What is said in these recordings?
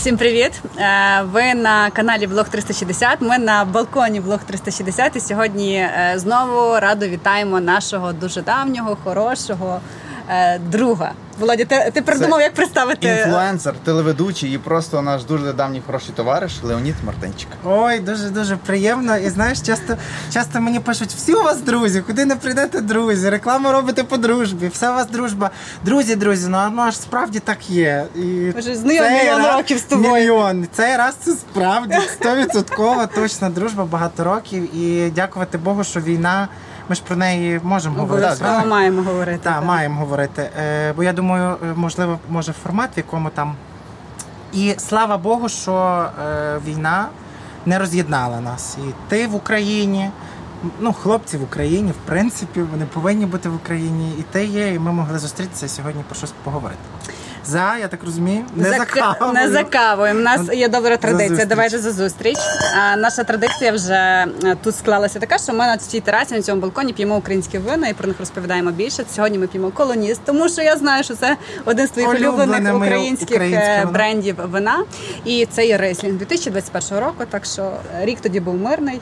Всім привіт! Е, ви на каналі Блог 360. Ми на балконі Блог 360 і сьогодні е, знову радо вітаємо нашого дуже давнього, хорошого друга. Володя, ти, ти придумав, як представити інфлюенсер, телеведучий і просто наш дуже давній хороший товариш Леонід Мартинчик. Ой, дуже дуже приємно. І знаєш, часто часто мені пишуть, всі у вас друзі, куди не прийдете друзі, рекламу робите по дружбі, все у вас дружба. Друзі, друзі, ну ну аж справді так є. І Вже знайомі мільйон років з тобою. Мільйон. Цей раз це справді стовідсотково точно дружба багато років. І дякувати Богу, що війна. Ми ж про неї можемо говорити. Обов'язково маємо говорити. Так, так. маємо говорити. Е, Бо я думаю, е, можливо, може формат, в якому там. І слава Богу, що е, війна не роз'єднала нас. І ти в Україні, ну, хлопці в Україні, в принципі, вони повинні бути в Україні. І ти є, і ми могли зустрітися сьогодні про щось поговорити. За, я так розумію, не за, за кавою. Не за кавою. У нас є добра традиція. зустріч. Давайте за зустріч. А, наша традиція вже е, тут склалася така, що ми на цій терасі на цьому балконі п'ємо українські вина і про них розповідаємо більше. Сьогодні ми п'ємо колоніст, тому що я знаю, що це один з твоїх улюблених українських е, брендів вина. І це є рислінг 2021 року. Так що рік тоді був мирний.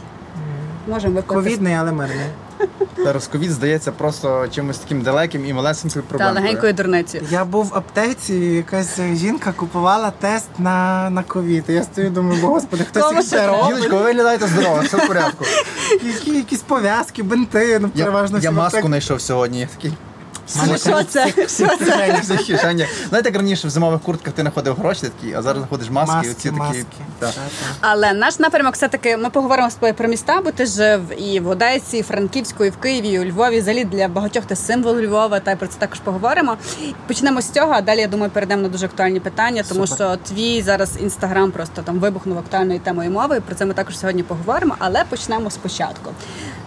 Можемо випити. Ковідний, але мирний. Зараз ковід здається просто чимось таким далеким і малесенькою Та проблемою. легенькою дурницею. Я був в аптеці, і якась жінка купувала тест на, на ковід. І я стою, думаю, бо господи, хтось Кому їх ще робить. Жіночко, ви виглядаєте здорово, все в порядку. Які, якісь пов'язки, бинти, ну Я, переважно я всі в маску знайшов сьогодні. Я такий. Мене Що це? Що це? Всі. Знаєте, як раніше в зимових куртках ти знаходив гроші такі, а зараз знаходиш маски, Маски, оці такі. маски. Так. Але наш напрямок все-таки ми поговоримо з тобою про міста, бо ти жив і в Одесі, і в Франківську, і в Києві, і у Львові. Взагалі для багатьох ти символ Львова, та й про це також поговоримо. Почнемо з цього, а далі я думаю, перейдемо на дуже актуальні питання, тому Супер. що твій зараз інстаграм просто там вибухнув актуальною темою мови. і Про це ми також сьогодні поговоримо. Але почнемо спочатку.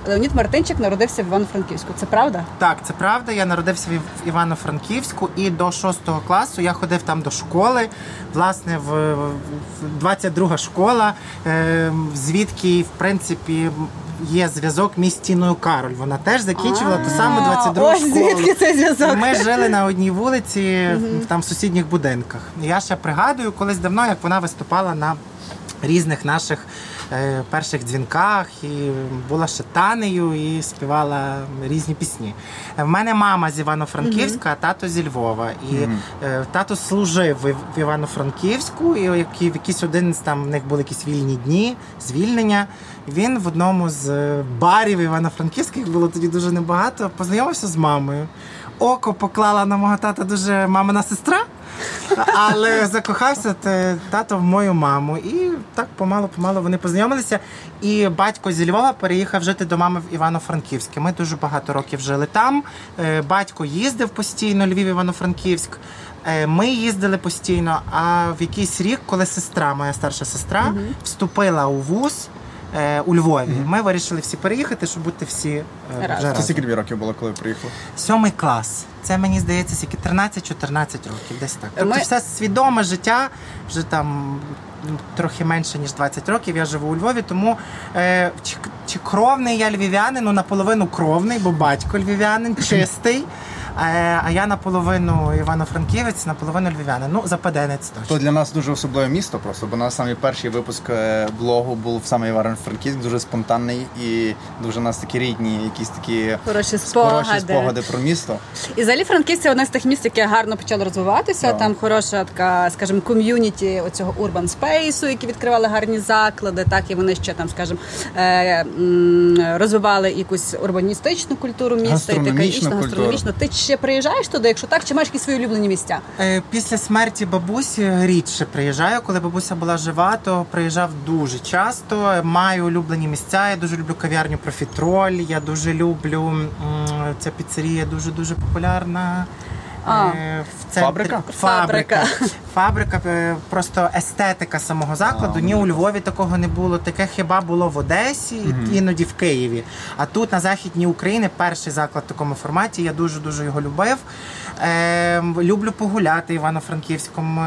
Леонід Мартинчик народився в Івано-Франківську. Це правда? Так, це правда. Я народився в Івано-Франківську і до 6 класу я ходив там до школи. Власне, в, в 22 школа, е, звідки, в принципі, є зв'язок між стіною Кароль. Вона теж закінчувала ту саму 22 Ось школу. звідки цей зв'язок. Ми жили на одній вулиці, там в сусідніх будинках. Я ще пригадую колись давно, як вона виступала на різних наших перших дзвінках і була ще танею і співала різні пісні. Е, В мене мама з Івано-Франківська, а тато зі Львова. І е, тато служив в, Івано-Франківську, і в якийсь один з там в них були якісь вільні дні, звільнення. Він в одному з е, барів Івано-Франківських було тоді дуже небагато. Познайомився з мамою. Око поклала на мого тата дуже мамина сестра. Але закохався тато в мою маму. І так помалу-помалу вони познайомилися. І батько зі Львова переїхав жити до мами в Івано-Франківське. Ми дуже багато років жили там. Е, Батько їздив постійно Львів, Івано-Франківськ. Е, Ми їздили постійно. А в якийсь рік, коли сестра, моя старша сестра, вступила у вуз. Е, У Львові ми вирішили всі переїхати, щоб бути всі е, Разом. вже Це разом. скільки тобі років було, коли приїхали? Сьомий клас. Це мені здається, скільки 13-14 років, десь так. Тобто Ми- все свідоме життя, вже там ну, трохи менше ніж 20 років. Я живу у Львові, тому е, чи, чи кровний я львів'янин, ну наполовину кровний, бо батько львів'янин, чистий. А я наполовину Івано-Франківець, наполовину львів'янин. Ну, западенець То для нас дуже особливе місто, просто бо наш самий перший випуск е, блогу був саме Івано-Франківськ, дуже спонтанний і дуже у нас такі рідні, якісь такі Хороші хороші спогади. спогади про місто. І взагалі Франківськ це одне з тих міст, яке гарно почало розвиватися. Да. Там хороша така, скажімо, ком'юніті оцього урбан спейсу, які відкривали гарні заклади. Так і вони ще там, скажімо, е, розвивали якусь урбаністичну культуру міста і екологічну, гастрономічну. Ще приїжджаєш туди, якщо так, чи маєш якісь свої улюблені місця? Е, Після смерті бабусі рідше приїжджаю. Коли бабуся була жива, то приїжджав дуже часто. Маю улюблені місця. Я дуже люблю кав'ярню Профітроль. Я дуже люблю ця піцерія дуже дуже популярна. А. Е, в центр... Фабрика? Фабрика. Фабрика, е, просто естетика самого закладу. А, Ні ну, у Львові такого не було. Таке хіба було в Одесі, і іноді в Києві. А тут на західній Україні перший заклад в такому форматі. Я дуже дуже його любив. Е, люблю погуляти Івано-Франківськом.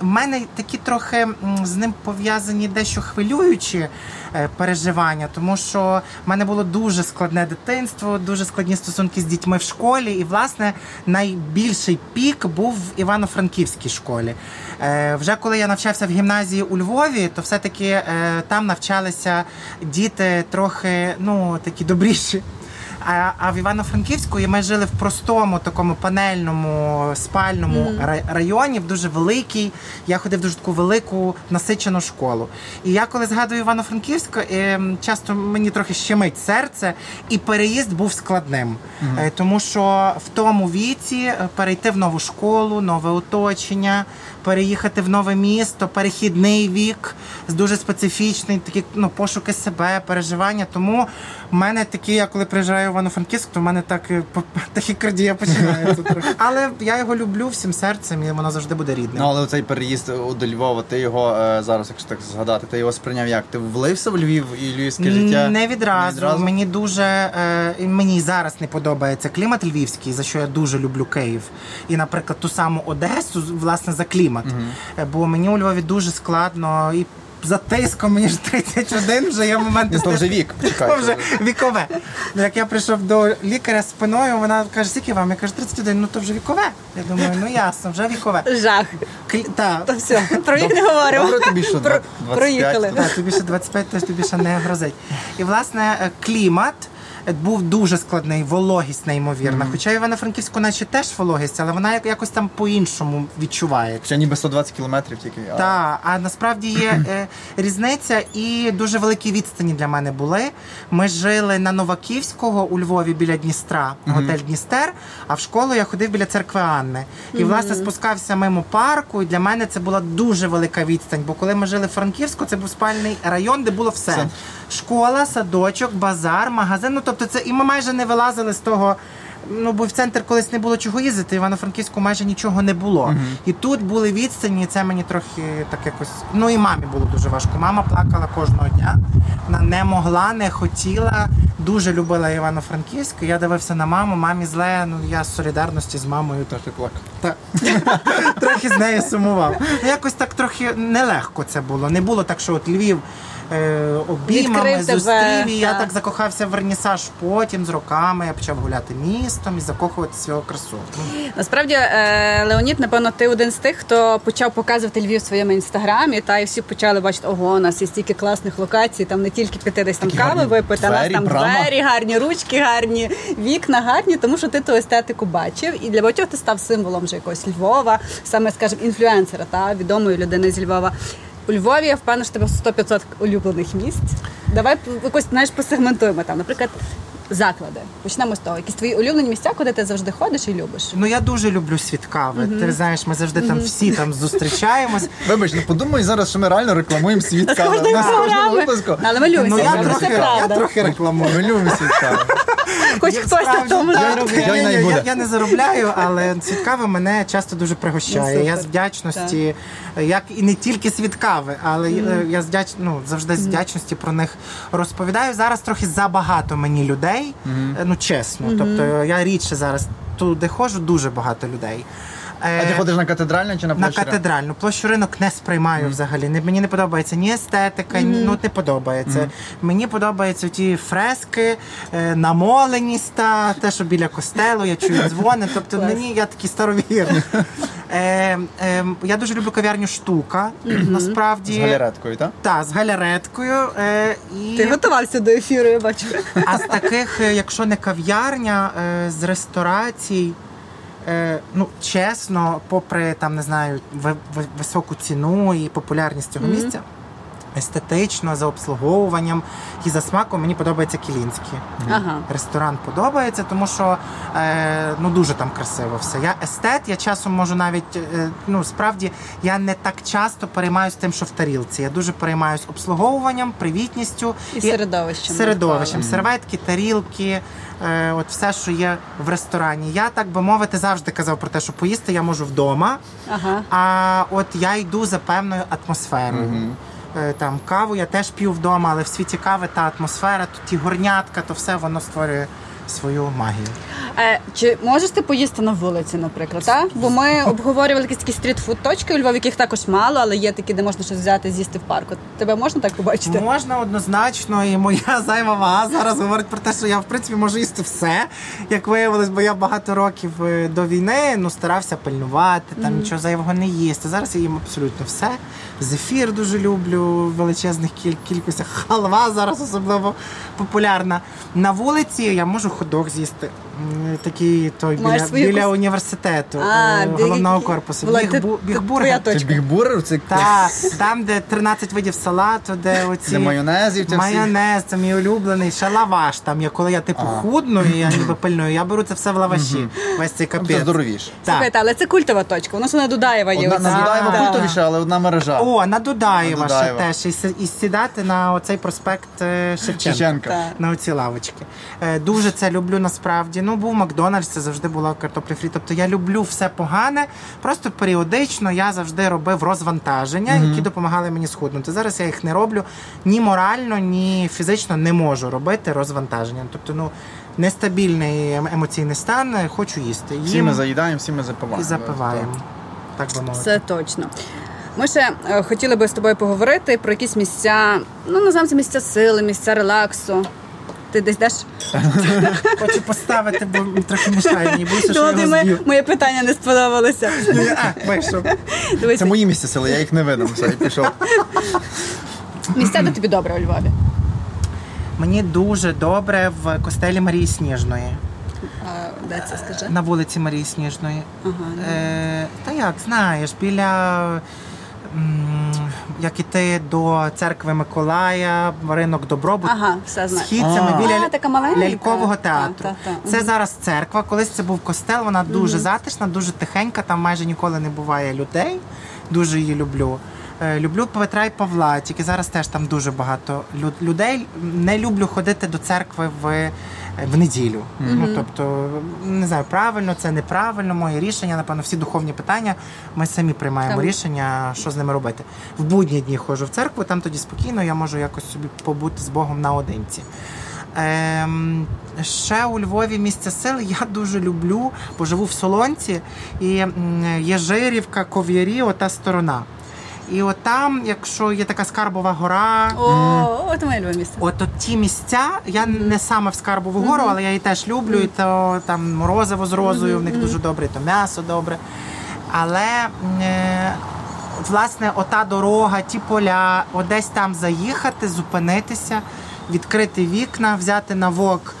В мене такі трохи з ним пов'язані дещо хвилюючі е, переживання, тому що в мене було дуже складне дитинство, дуже складні стосунки з дітьми в школі. І, власне, найбільший пік був в Івано-Франківській школі. Е, Вже коли я навчався в гімназії у Львові, то все-таки е, там навчалися діти трохи ну, такі добріші. А, а в Івано-Франківську ми жили в простому такому панельному спальному ра- районі, в дуже великий. Я ходив в дуже таку велику насичену школу. І я коли згадую Івано-Франківськ, ем, часто мені трохи щемить серце, і переїзд був складним. Е, Тому що в тому віці е, перейти в нову школу, нове оточення, переїхати в нове місто, перехідний вік, з дуже специфічний, такі ну, пошуки себе, переживання. Тому в мене такі, я коли приїжджаю в Івано-Франківськ, то в мене так е, тахікардія починається трохи. Але я його люблю всім серцем, і воно завжди буде рідним. Ну, але цей переїзд до Львова, ти його е, зараз, якщо так згадати, ти його сприйняв як? Ти влився в Львів і львівське життя? Не відразу. Мені дуже е, мені зараз не подобається клімат львівський, за що я дуже люблю Київ. І, наприклад, ту саму Одесу, власне, за клімат. Е, Бо мені у Львові дуже складно і. За тиском мені ж 31, вже є момент. То вже вік, То то вже вікове. Ну, Як я прийшов до лікаря спиною, вона каже, скільки вам? Я кажу, 31, ну то вже вікове. Я думаю, ну ясно, вже вікове. Жах. Клі- Та, То все, про їх не говоримо. Добре тобі, що Про- 25, проїхали. Так, тобі ще 25, тож тобі ще не грозить. І власне е, клімат. Був дуже складний, вологість неймовірна. Хоча Івано-Франківську, наче теж вологість, але вона якось там по-іншому відчувається. Ще ніби 120 кілометрів тільки. а- Так, а насправді є е, різниця і дуже великі відстані для мене були. Ми жили на Новаківського у Львові біля Дністра, готель Дністер. А в школу я ходив біля церкви Анни. І власне спускався мимо парку. І для мене це була дуже велика відстань. Бо коли ми жили в Франківську, це був спальний район, де було все: Все. школа, садочок, базар, магазин. Ну тобто, це і ми майже не вилазили з того. Ну, бо в центр колись не було чого їздити, Івано-Франківську майже нічого не було. І тут були відстані, і це мені трохи так якось. Ну і мамі було дуже важко. Мама плакала кожного дня. Вона не могла, не хотіла, дуже любила Івано-Франківськ. Я дивився на маму, мамі зле. Ну я з солідарності з мамою Трохи плакав. так. трохи з нею сумував. Ну, Якось так трохи нелегко це було. Не було так, що от Львів. Е, Обіймами тебе, зустрів, і я так. закохався в вернісаж. Потім з роками я почав гуляти містом і закохуватися в красу. Насправді, е, Леонід, напевно, ти один з тих, хто почав показувати Львів в своєму інстаграмі, та і всі почали бачити, ого, у нас є стільки класних локацій, там не тільки піти десь там Такі кави випити, а нас там брама. двері гарні, ручки гарні, вікна гарні, тому що ти ту естетику бачив. І для багатьох ти став символом вже якогось Львова, саме, скажімо, інфлюенсера, та відомої людини з Львова. У Львові я впевнена, що тебе 100-500 улюблених місць. Давай якось знаєш, посегментуємо там, наприклад, заклади. Почнемо з того. Якісь твої улюблені місця, куди ти завжди ходиш і любиш. Ну я дуже люблю світ кави. Ти знаєш, ми завжди там всі там зустрічаємось. Вибач, ну подумай зараз, що ми реально рекламуємо світ кави. кожної Нас кожного випуску. Але ми любимо Ну я трохи, це я трохи рекламую. Ми любимо світкави. Хоч Я хтось на тому заробляє. Я, я не заробляю, але свідкави мене часто дуже Ну, пригощає. я з вдячності, як і не тільки свідкави, але е, я з вдяч... ну, завжди з вдячності про них розповідаю. Зараз трохи забагато мені людей, е, ну чесно. Тобто я рідше зараз туди ходжу, дуже багато людей. Е, А ти ходиш на катедральну чи на на катедральну площу ринок не сприймаю взагалі. Мені не подобається ні естетика, ні, ну не подобається. Мені подобаються ті фрески, е, намоленість та те, що біля костелу, я чую дзвони. Тобто Клас. мені я такий старовірний. Е, е, я дуже люблю кав'ярню штука. Насправді. З галереткою, так? Та, з галереткою. Е, і... Ти готувався до ефіру, я бачу. А з таких, е, якщо не кав'ярня, е, з ресторацій, е, ну чесно, попри там не знаю ви- ви- високу ціну і популярність цього місця. Естетично, за обслуговуванням і за смаком мені подобається Кілінський. Ага. Ресторан подобається, тому що е, ну дуже там красиво все. Я естет, я часом можу навіть е, ну справді я не так часто переймаюсь тим, що в тарілці. Я дуже переймаюсь обслуговуванням, привітністю І середовищем, середовищем, серветки, тарілки. е, От все, що є в ресторані. Я так би мовити, завжди казав про те, що поїсти я можу вдома. Ага. А от я йду за певною атмосферою. Е, Там каву я теж п'ю вдома, але в світі кави та атмосфера, то ті горнятка, то все воно створює свою магію. Е, чи можеш ти поїсти на вулиці, наприклад? Так? Бо ми обговорювали якісь такі стрітфуд точки у Львові, яких також мало, але є такі, де можна щось взяти, з'їсти в парку. Тебе можна так побачити? Можна однозначно, і моя зайва вага зараз говорить про те, що я в принципі можу їсти все, як виявилось, бо я багато років е, до війни ну старався пильнувати, там нічого зайвого не їсти. Зараз я їм абсолютно все. Зефір дуже люблю в величезних кіль- кількостях. Халва зараз особливо популярна. На вулиці я можу ходок з'їсти. М, Такий той біля, свою біля університету А, е, біг- головного корпусу. Ти- Бігбу- тут бігбургер. Це точка. бігбургер, це Так, там, де 13 видів салату, де оці Де майонезів, ті всі? майонез, це мій улюблений, ще лаваш. Там я коли я типу худну і я ніби пильную, я беру це все в лаваші. Весь цей капець. здоровіше. Так. Слухайте, але це культова точка. У нас вона Дудаєва є. Одна оця. на Дудаєва Так. культовіша, але одна мережа. О, на Дудаєва На ще Дудаєва. теж. І, си- і сідати на оцей проспект е, Шевченка. Так. На оці лавочки. Е, дуже це люблю насправді. Ну, був Макдональдс, це завжди була картопля фрі. Тобто я люблю все погане. Просто періодично я завжди робив розвантаження, які допомагали мені схуднути. Зараз я їх не роблю ні морально, ні фізично не можу робити розвантаження. Тобто, ну нестабільний ем- емоційний стан, е, хочу їсти. Всі ми заїдаємо, всі ми запиваємо. і запиваємо. Так би мовити. Це точно. Ми ще е, хотіли би з тобою поговорити про якісь місця, ну називаємо це місця сили, місця релаксу. Ти десь даш? Хочу поставити, бо трохи мішає мені. Боюся, що Думаю, я моє, моє питання не сподобалося. Ну, А, вийшов. Це мої місця сили, я їх не видам. Все, і пішов. місця, де тобі добре у Львові. Мені дуже добре в костелі Марії Сніжної. А, де це скажи? На вулиці Марії Сніжної. Ага, Е, та як, знаєш, біля. Як іти до церкви Миколая, ринок Добробут, Ага, все знаю. східцями А. біля А, така маленька. лялькового театру. театру. та, та. Це зараз церква. Колись це був костел. Вона дуже затишна, дуже тихенька. Там майже ніколи не буває людей. Дуже її люблю. Е, Люблю Петра і Павла, тільки зараз теж там дуже багато людей. Не люблю ходити до церкви в, в неділю. Ну тобто, не знаю, правильно це неправильно. Моє рішення, напевно, всі духовні питання. Ми самі приймаємо Там- рішення, що з ними робити. В будні дні ходжу в церкву, там тоді спокійно, я можу якось собі побути з Богом наодинці. Ем, ще у Львові місце сил я дуже люблю, бо живу в Солонці, і є Жирівка, Ков'ярі, ота сторона. І от там, якщо є така скарбова гора, О, от моє любе місце. от, от ті місця, я не саме в Скарбову гору, але я її теж люблю, і то там морозиво з розою, в них дуже добре, і то м'ясо добре. Але е, власне, ота дорога, ті поля, от десь там заїхати, зупинитися, відкрити вікна, взяти на вок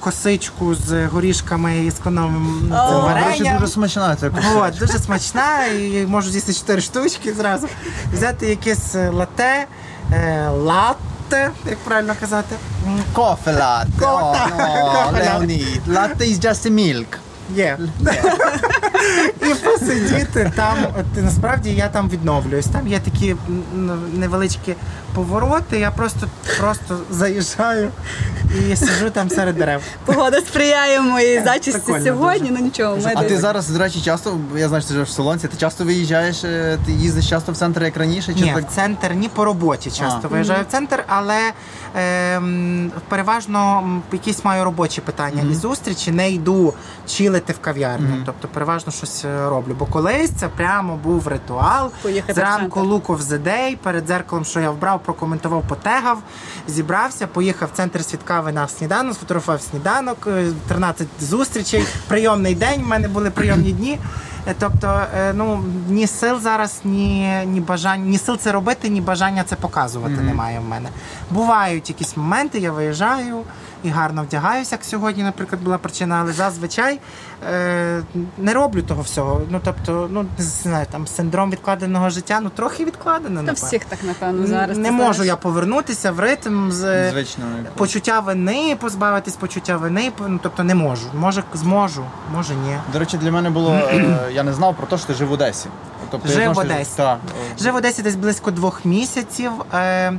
косичку з горішками і з варенням. дуже смачна ця кусочка. От, дуже смачна, і можу з'їсти 4 штучки зразу. Взяти якесь е, лате, е, латте, як правильно казати. Кофе латте. Leonid. Latte is just a milk. Є. І посидіти там. От насправді я там відновлююсь. Там є такі невеличкі повороти. Я просто просто заїжджаю і сиджу там серед дерев. Погода сприяє моїй зачісті Прикольно сьогодні, ну нічого. ми А ти зараз, до речі, часто, я знаю, що ти живеш в Солонці, ти часто виїжджаєш, е, ти їздиш часто в центр, як раніше? Чи Ні, так? в центр ні по роботі часто А. виїжджаю в центр, але ем, переважно якісь маю робочі питання і зустрічі, не йду чилити в кав'ярню. Тобто переважно щось е, роблю. Бо колись це прямо був ритуал. Поїхати Зранку the day, перед дзеркалом, що я вбрав, прокоментував, потегав, зібрався, поїхав в центр свідкави на сніданок, сфотографував сніданок, е, 13 зустрічей, прийомний день. в мене були прийомні дні. Е, Тобто, е, ну ні сил зараз, ні, ні бажання, ні сил це робити, ні бажання це показувати немає в мене. Бувають якісь моменти, я виїжджаю і гарно вдягаюся, як сьогодні, наприклад, була причина, але зазвичай е, не роблю того всього. Ну тобто, ну не знаю, там синдром відкладеного життя, ну трохи відкладено. Та всіх так, напевно, зараз. не можу знаєш. я повернутися в ритм з Звично. якось. почуття вини, позбавитись почуття вини. Ну тобто не можу. Може зможу, може ні. До речі, для мене було, е, я не знав про те, що ти жив в Одесі. Тобто, Жив в Одесі. Так. Жив в Одесі десь близько двох місяців. Е, е,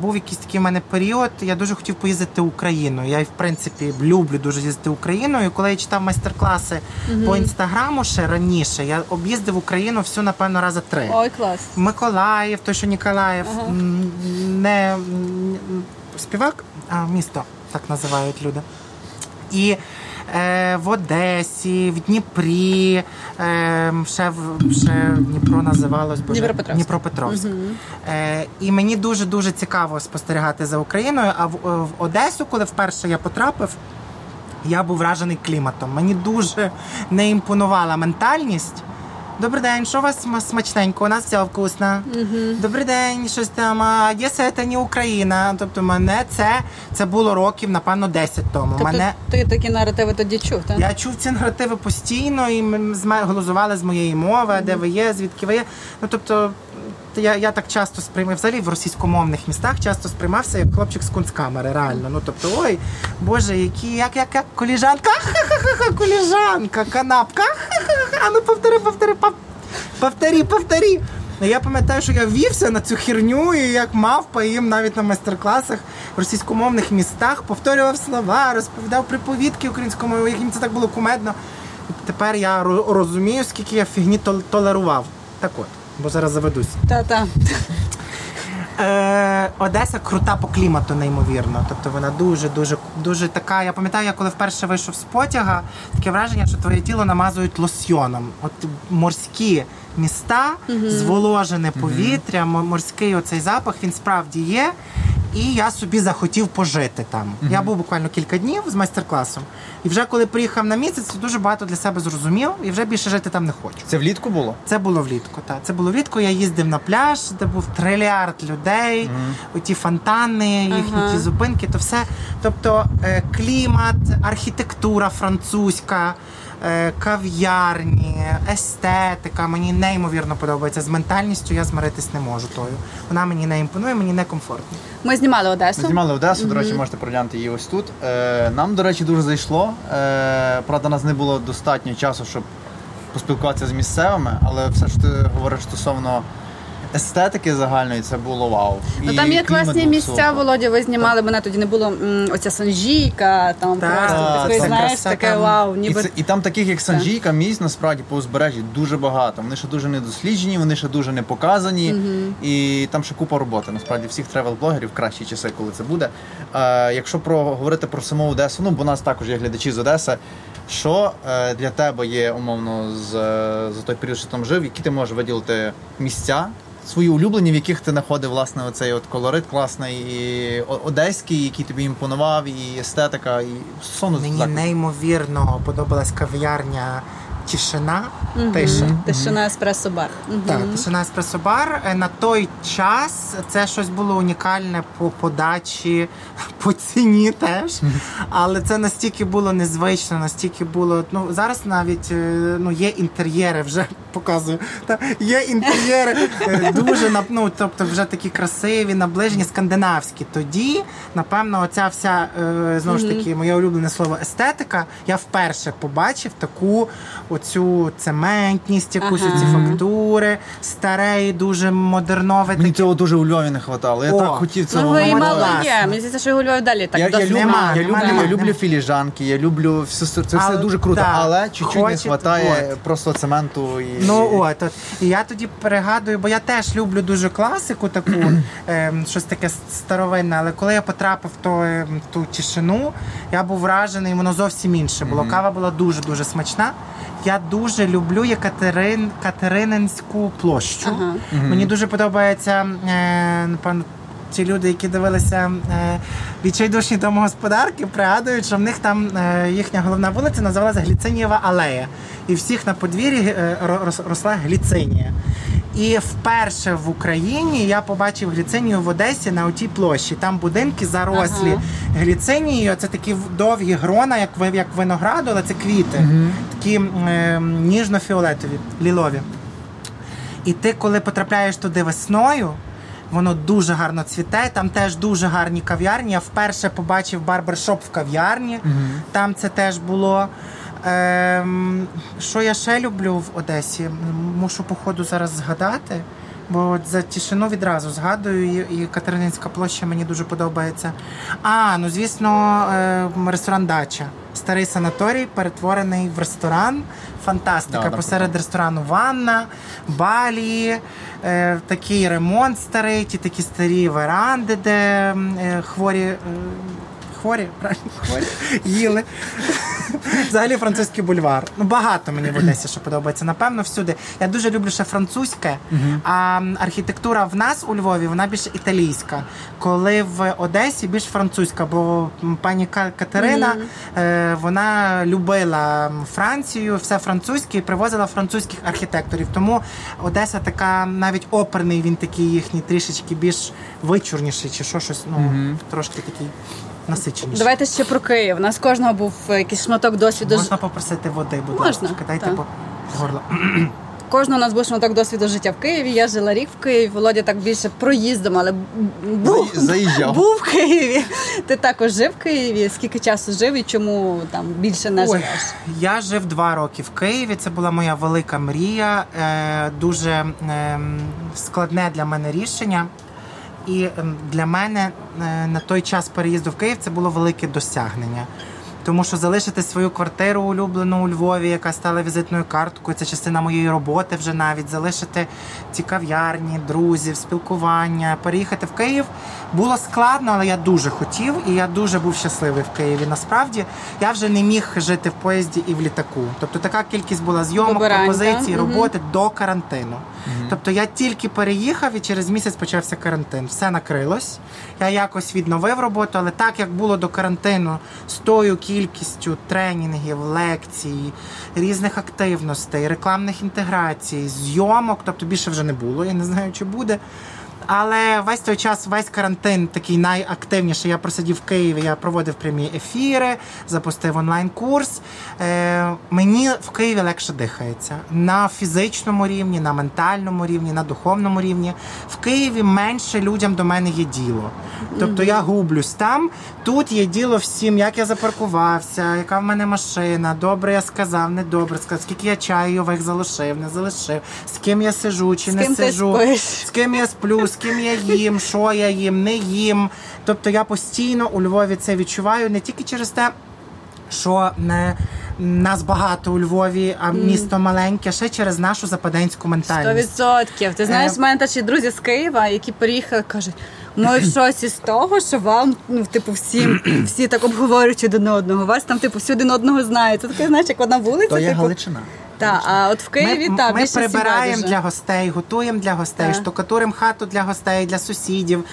був якийсь такий в мене період. Я дуже хотів поїздити Україною. Я, в принципі, люблю дуже їздити Україною. І коли я читав майстер-класи по інстаграму ще раніше, я об'їздив Україну всю, напевно, рази три. Ой, клас. Миколаїв, той, що Ніколаїв, Ага. не співак, а місто, так називають люди. І е, в Одесі, в Дніпрі, е, ще, в- ще Дніпро називалось боже, Дніпропетровськ. Дніпропетровськ. Е, і мені дуже дуже цікаво спостерігати за Україною. А в, в Одесу, коли вперше я потрапив, я був вражений кліматом. Мені дуже не імпонувала ментальність. Добрий день, що у вас см- смачненько? У нас все вкусно. Добрий день, щось там. А Одеса це не Україна. Тобто, мене це, це було років, напевно, 10 тому. Тобто мене ти такі наративи тоді чув, так? я чув ці наративи постійно, і ми глузували з моєї мови, угу. де ви є, звідки ви є. Ну тобто. Я, я так часто сприймав взагалі в російськомовних містах часто сприймався як хлопчик з кунсткамери, реально. Ну тобто, ой, боже, які, як, як, як коліжанка, ха-ха-ха, коліжанка, канапка, а ну повтори, повтори, пов- повтори, повтори. Ну, Я пам'ятаю, що я вівся на цю херню, і як мавпа їм навіть на майстер-класах в російськомовних містах повторював слова, розповідав приповідки українською мовою, як їм це так було кумедно. Тепер я розумію, скільки я фігні толерував. Так от, бо зараз заведусь. Та-та. Е, Одеса крута по клімату, неймовірно. Тобто вона дуже, дуже, дуже така. Я пам'ятаю, я коли вперше вийшов з потяга, таке враження, що твоє тіло намазують лосьйоном. От морські міста, зволожене повітря, морський оцей запах, він справді є. І я собі захотів пожити там. Я був буквально кілька днів з майстер-класом. І вже коли приїхав на місяць, дуже багато для себе зрозумів і вже більше жити там не хочу. Це влітку було? Це було влітку. Так. Це було влітку. Я їздив на пляж, де був трильярд людей, оті фонтани, їхні Ага. ті зупинки, то все. Тобто е, клімат, архітектура французька. Е, Кав'ярні, естетика мені неймовірно подобається. З ментальністю я змиритись не можу тою. Вона мені не імпонує, мені не комфортно. Ми знімали Одесу. Ми знімали Одесу, до речі, можете проглянути її ось тут. Е, нам, до речі, дуже зайшло. Е, правда, нас не було достатньо часу, щоб поспілкуватися з місцевими, але все, що ти говориш стосовно естетики загальної, це було вау. Ну там є класні місця, супер. Володя. Ви знімали мене тоді не було м, оця Санжійка, там Так, просто такий, знаєш, краса таке там. вау, І, ніби це, і там таких, як Санжійка, місць насправді по узбережжі дуже багато. Вони ще дуже не досліджені, вони ще дуже не показані. І там ще купа роботи. Насправді всіх тревел-блогерів кращі часи, коли це буде. Е, якщо про говорити про саму Одесу, ну бо у нас також є глядачі з Одеси. Що е, для тебе є умовно з, е, за той період, що там жив, які ти можеш виділити місця? Свої улюблені, в яких ти знаходив власне оцей от колорит класний і одеський, який тобі імпонував, і естетика, і сону Мені закладів. неймовірно подобалась кав'ярня Тишина. Тиша. тишина еспресо бар. Мгм. Так, тишина еспресо-бар. Е, На той час це щось було унікальне по подачі, по ціні теж. Але це настільки було незвично, настільки було. Ну зараз навіть е, ну, є інтер'єри, вже показую. Та, є інтер'єри е, дуже ну, тобто вже такі красиві, наближені, скандинавські. Тоді, напевно, оця вся знову ж таки моє улюблене слово естетика. Я вперше побачив таку оцю цементність, якусь Ага. оці фактури, старе і дуже модернове. Мені таке. цього дуже у Львові не хватало. Я О. так хотів цього. Ну, ви і мало є. Мені здається, що його Львів далі так я, я, досить люблю, Нема, я, люблю, нема, я люблю нема. філіжанки, я люблю все, це все Але, дуже круто, так, але чуть-чуть не вистачає от. просто цементу і Ну от, от. І я тоді пригадую, бо я теж люблю дуже класику, таку ем, щось таке старовинне. Але коли я потрапив в, то, ем, ту тишину, я був вражений, воно зовсім інше було. Кава була дуже дуже смачна. Я дуже люблю Екатерин, Катерининську площу. Ага. Мені дуже подобається, е, пан. Ті люди, які дивилися е, відчайдушні домогосподарки, пригадують, що в них там е, їхня головна вулиця називалася Гліцинієва алея. І всіх на подвір'ї е, росла гліцинія. І вперше в Україні я побачив гліцинію в Одесі на отій площі. Там будинки зарослі Ага. гліцинією. Це такі довгі грона, як ви- як винограду, але це квіти, такі е, ніжно-фіолетові, лілові. І ти, коли потрапляєш туди весною, воно дуже гарно цвіте. Там теж дуже гарні кав'ярні. Я вперше побачив барбершоп в кав'ярні. Там це теж було. Ем, що я ще люблю в Одесі? Мушу по ходу зараз згадати. Бо от за тишину відразу згадую, і, Катерининська площа мені дуже подобається. А, ну звісно, е, ресторан Дача. Старий санаторій, перетворений в ресторан. Фантастика. Да, Посеред ресторану ванна, балі, е, такий ремонт старий, ті такі старі веранди, де е, хворі. е, хворі, правильно, хворі, їли. Взагалі французький бульвар. Ну багато мені в Одесі, що подобається. Напевно, всюди. Я дуже люблю ще французьке, а архітектура в нас у Львові вона більш італійська. Коли в Одесі більш французька, бо пані Катерина е, вона любила Францію, все французьке і привозила французьких архітекторів. Тому Одеса така, навіть оперний, він такий їхній трішечки більш вичурніший, чи що щось, ну трошки такий насиченіший. Давайте ще про Київ. У нас кожного був е, якийсь шматок досвіду. Можна попросити води, будь Можна, ласка. Дайте так. по горло. Кожного у нас був шматок досвіду життя в Києві. Я жила рік в Києві. Володя так більше проїздом, але був, заїжджав. був в Києві. Ти також жив в Києві. Скільки часу жив і чому там більше не Ой, живеш? я жив два роки в Києві. Це була моя велика мрія, е, дуже ем, складне для мене рішення. І ем, для мене е, на той час переїзду в Київ це було велике досягнення. Тому що залишити свою квартиру улюблену у Львові, яка стала візитною карткою, це частина моєї роботи вже навіть залишити ці кав'ярні, друзів, спілкування, переїхати в Київ було складно, але я дуже хотів і я дуже був щасливий в Києві. Насправді я вже не міг жити в поїзді і в літаку. Тобто така кількість була зйомок, Вибирань, пропозицій, роботи до карантину. Тобто я тільки переїхав і через місяць почався карантин. Все накрилось. Я якось відновив роботу, але так як було до карантину з тою кількістю тренінгів, лекцій, різних активностей, рекламних інтеграцій, зйомок, тобто більше вже не було. Я не знаю, чи буде. Але весь той час, весь карантин такий найактивніший. Я просидів в Києві, я проводив прямі ефіри, запустив онлайн-курс. Е, мені в Києві легше дихається на фізичному рівні, на ментальному рівні, на духовному рівні. В Києві менше людям до мене є діло. Тобто я гублюсь там. Тут є діло всім, як я запаркувався, яка в мене машина, добре я сказав, не добре сказав, скільки я чайових залишив, не залишив, з ким я сижу чи З не ким ти сижу, спиш? з ким я сплю, з ким я їм, що я їм, не їм. Тобто я постійно у Львові це відчуваю не тільки через те, що не. Нас багато у Львові, а місто маленьке, ще через нашу западенську ментальність. відсотків. Ти знаєш, Е, в мене та друзі з Києва, які приїхали, кажуть, ми в шоці з того, що вам, ну, типу, всім всі так обговорюють один одного. Вас там, типу, всі один одного знають. Це таке, знаєш, як одна вулиця. То є типу, Галичина. та, а от в Києві ми, та ми прибираємо для гостей, готуємо для гостей, Так. штукатуримо хату для гостей, для сусідів,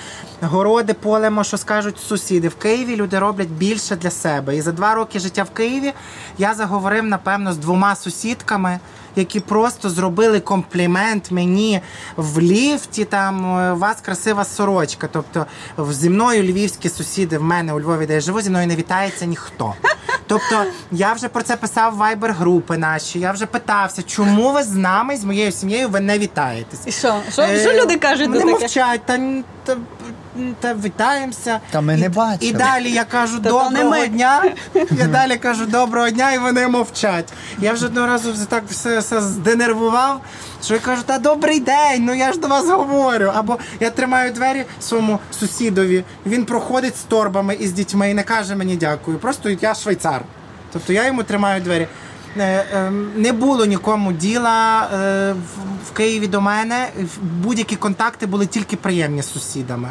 городи полемо, що скажуть сусіди. В Києві люди роблять більше для себе. І за два роки життя в Києві я заговорив, напевно, з двома сусідками. Які просто зробили комплімент мені в ліфті. Там е, у вас красива сорочка. Тобто зі мною львівські сусіди в мене у Львові, де я живу, зі мною не вітається ніхто. Тобто я вже про це писав в вайбер групи наші. Я вже питався, чому ви з нами, з моєю сім'єю, ви не вітаєтесь? І що? Що, Е, що люди кажуть до Вони таке? мовчать, та, та, та вітаємося. Та ми і, не бачили. І далі я кажу Та доброго дня. Я далі кажу доброго дня, і вони мовчать. Я вже одного разу так все, все зденервував, що я кажу, та добрий день, ну я ж до вас говорю. Або я тримаю двері своєму сусідові, він проходить з торбами і з дітьми і не каже мені дякую. Просто я швейцар. Тобто я йому тримаю двері. Е, ем, Не було нікому діла е, в Києві до мене. Будь-які контакти були тільки приємні з сусідами.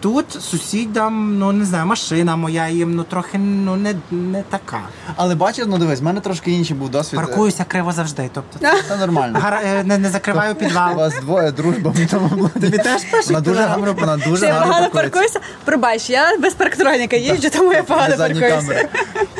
Тут сусідам, ну не знаю, машина моя їм ну трохи ну не, не така. Але бачиш, ну дивись, в мене трошки інший був досвід. Паркуюся криво завжди. Тобто Це нормально. гара- е, не, не закриваю У вас двоє дружба в тому. Тобі теж пишуть, Вона дуже гарно, вона дуже гарно погано паркуєшся? Пробач, я без парктроніка їжджу, тому я погано паркуюся.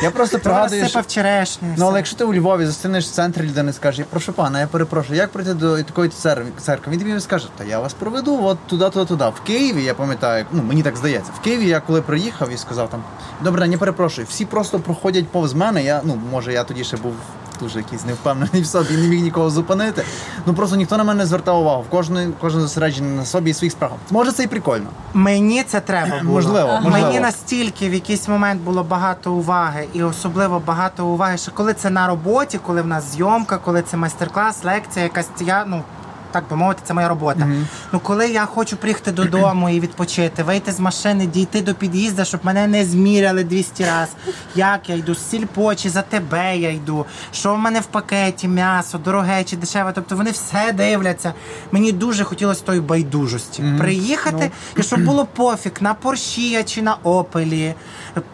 Я просто пригадую, що... Черешню. Ну, все. але якщо ти у Львові зустрінеш в центрі людини, скаже, прошу пана, я перепрошую, як прийти до такої церкви? церкви? Він тобі скаже, та я вас проведу от туди, туди, туди. В Києві, я пам'ятаю, ну мені так здається, в Києві я коли приїхав і сказав там, добре, я перепрошую, всі просто проходять повз мене. Я, ну, може, я тоді ще був дуже якийсь невпевнений в собі, не міг нікого зупинити. Ну просто ніхто на мене не звертав увагу. Кожен, кожен зосереджений на собі і своїх справах. Може, це і прикольно. Мені це треба було. Можливо, Мені можливо. настільки в якийсь момент було багато уваги, і особливо багато уваги, що коли це на роботі, коли в нас зйомка, коли це майстер-клас, лекція, якась я ну так би мовити, це моя робота. Ну коли я хочу приїхати додому і відпочити, вийти з машини, дійти до під'їзду, щоб мене не зміряли 200 разів. Як я йду з сільпо, чи за тебе я йду, що в мене в пакеті, м'ясо, дороге чи дешеве. Тобто вони все дивляться. Мені дуже хотілося тої байдужості. Приїхати, і щоб було пофіг на Порші чи на Опелі.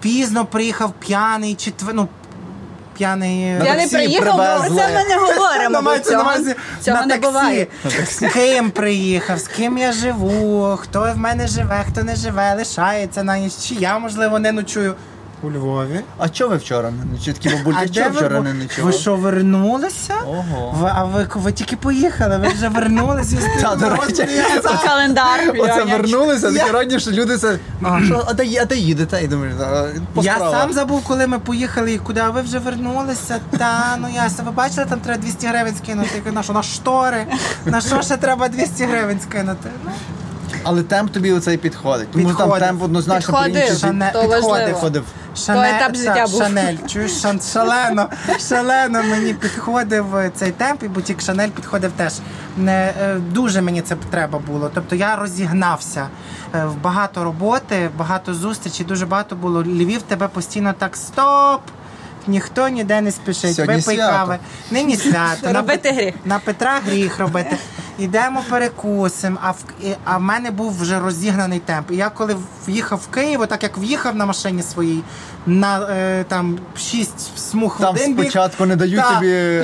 Пізно приїхав п'яний, чи ну, п'яний. Я не таксі приїхав, бо це ми не говоримо. Мається на увазі на таксі. З ким приїхав, з ким я живу, хто в мене живе, хто не живе, лишається на ніч. Чи я, можливо, не ночую у Львові. А чого ви вчора? не- Чи такі бабульки, чого вчора не ви що, вернулися? Ого. Ви, а ви, ви тільки поїхали, ви вже вернулися. Та, до речі, Календар. Оце вернулися, таке раді, що люди це. Що, а де, а де їдете? І думаєш, по Я справах. сам забув, коли ми поїхали і куди, а ви вже вернулися. Та ну ясно, ви бачили, там треба 200 гривень скинути. Я кажу, На що на штори? На що ще треба 200 гривень скинути? Ну, Але темп тобі оцей підходить. Тому що там темп однозначно Підходив. по-іншому. Шане- то підходив. Ходив. Шане- етап життя так, був. Шанель. Чуєш, шан, шалено, шалено мені підходив цей темп, і бутік Шанель підходив теж. Не, е, дуже мені це треба було. Тобто я розігнався е, в багато роботи, багато зустрічей, дуже багато було. Львів тебе постійно так стоп. Ніхто ніде не спішить. Сьогодні Випий свято. кави. Нині свято. На Робити Пет- гріх. На Петра гріх робити. Йдемо перекусимо. А в а в мене був вже розігнаний темп. І я коли в'їхав в Київ, так як в'їхав на машині своїй на е, там шість смуг в Там один бік, спочатку не дають Так. тобі.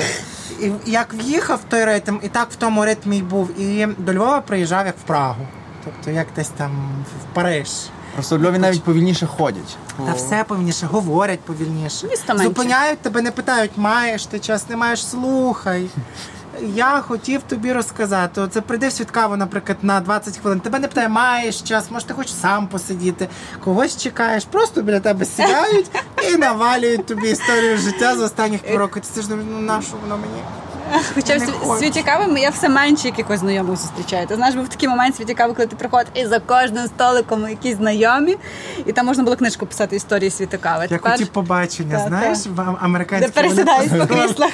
і як в'їхав в той ритм, і так в тому ритмі й був. І до Львова приїжджав як в Прагу. Тобто як десь там в Париж. Просто в Львові навіть повільніше ходять. Та все повільніше, говорять повільніше. Місто менше. Зупиняють тебе, не питають, маєш ти час, не маєш, слухай. Я хотів тобі розказати. Оце прийди в свідкаву, наприклад, на 20 хвилин. Тебе не питає, маєш час, може ти хочеш сам посидіти, когось чекаєш, просто біля тебе сідають і навалюють тобі історію життя за останніх півроку. Ти ж думаєш, ну на що воно мені? Хоча в світі кави я все менше якихось знайомих зустрічаю. Ти знаєш, був такий момент світі кави, коли ти приходиш і за кожним столиком якісь знайомі, і там можна було книжку писати історії світи кави. Як у ті побачення, Так, знаєш, в де американські пересідають вони по кріслах.